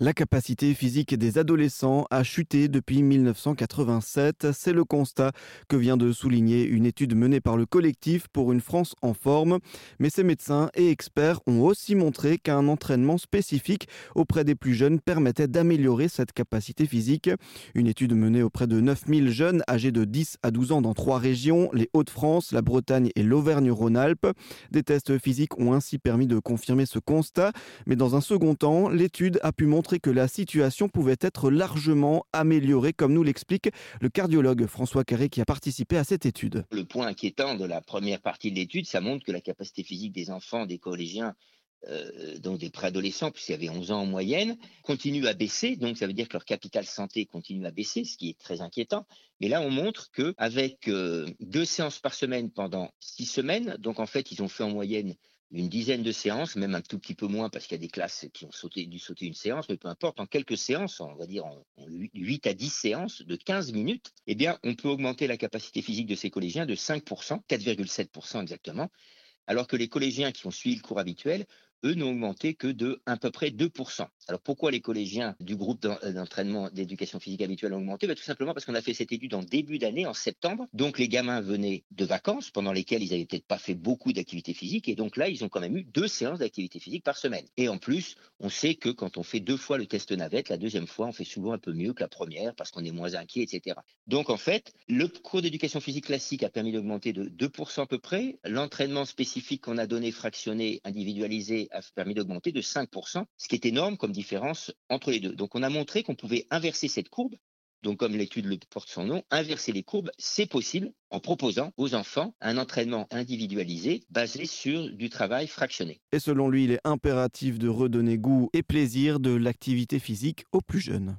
La capacité physique des adolescents a chuté depuis 1987. C'est le constat que vient de souligner une étude menée par le collectif pour une France en forme. Mais ces médecins et experts ont aussi montré qu'un entraînement spécifique auprès des plus jeunes permettait d'améliorer cette capacité physique. Une étude menée auprès de 9000 jeunes âgés de 10 à 12 ans dans trois régions, les Hauts-de-France, la Bretagne et l'Auvergne-Rhône-Alpes. Des tests physiques ont ainsi permis de confirmer ce constat. Mais dans un second temps, l'étude a pu montrer que la situation pouvait être largement améliorée, comme nous l'explique le cardiologue François Carré qui a participé à cette étude. Le point inquiétant de la première partie de l'étude, ça montre que la capacité physique des enfants, des collégiens, euh, donc des préadolescents, puisqu'il y avait 11 ans en moyenne, continue à baisser. Donc, ça veut dire que leur capital santé continue à baisser, ce qui est très inquiétant. Mais là, on montre qu'avec euh, deux séances par semaine pendant six semaines, donc en fait, ils ont fait en moyenne une dizaine de séances, même un tout petit peu moins parce qu'il y a des classes qui ont dû sauter une séance, mais peu importe, en quelques séances, on va dire en, 8 à 10 séances de 15 minutes, eh bien, on peut augmenter la capacité physique de ces collégiens de 5%, 4,7% exactement, alors que les collégiens qui ont suivi le cours habituel eux, n'ont augmenté que de à peu près 2%. Alors pourquoi les collégiens du groupe euh, d'entraînement d'éducation physique habituelle ont augmenté? Ben, Tout simplement parce qu'on a fait cette étude en début d'année, en septembre. Donc les gamins venaient de vacances pendant lesquelles ils n'avaient peut-être pas fait beaucoup d'activité physique. Et donc là, ils ont quand même eu deux séances d'activité physique par semaine. Et en plus, on sait que quand on fait deux fois le test navette, la deuxième fois, on fait souvent un peu mieux que la première parce qu'on est moins inquiet, etc. Donc en fait, le cours d'éducation physique classique a permis d'augmenter de 2% à peu près. L'entraînement spécifique qu'on a donné fractionné, individualisé, a permis d'augmenter de 5%, ce qui est énorme comme différence entre les deux. Donc on a montré qu'on pouvait inverser cette courbe. Donc comme l'étude le porte son nom, inverser les courbes, c'est possible en proposant aux enfants un entraînement individualisé basé sur du travail fractionné. Et selon lui, il est impératif de redonner goût et plaisir de l'activité physique aux plus jeunes.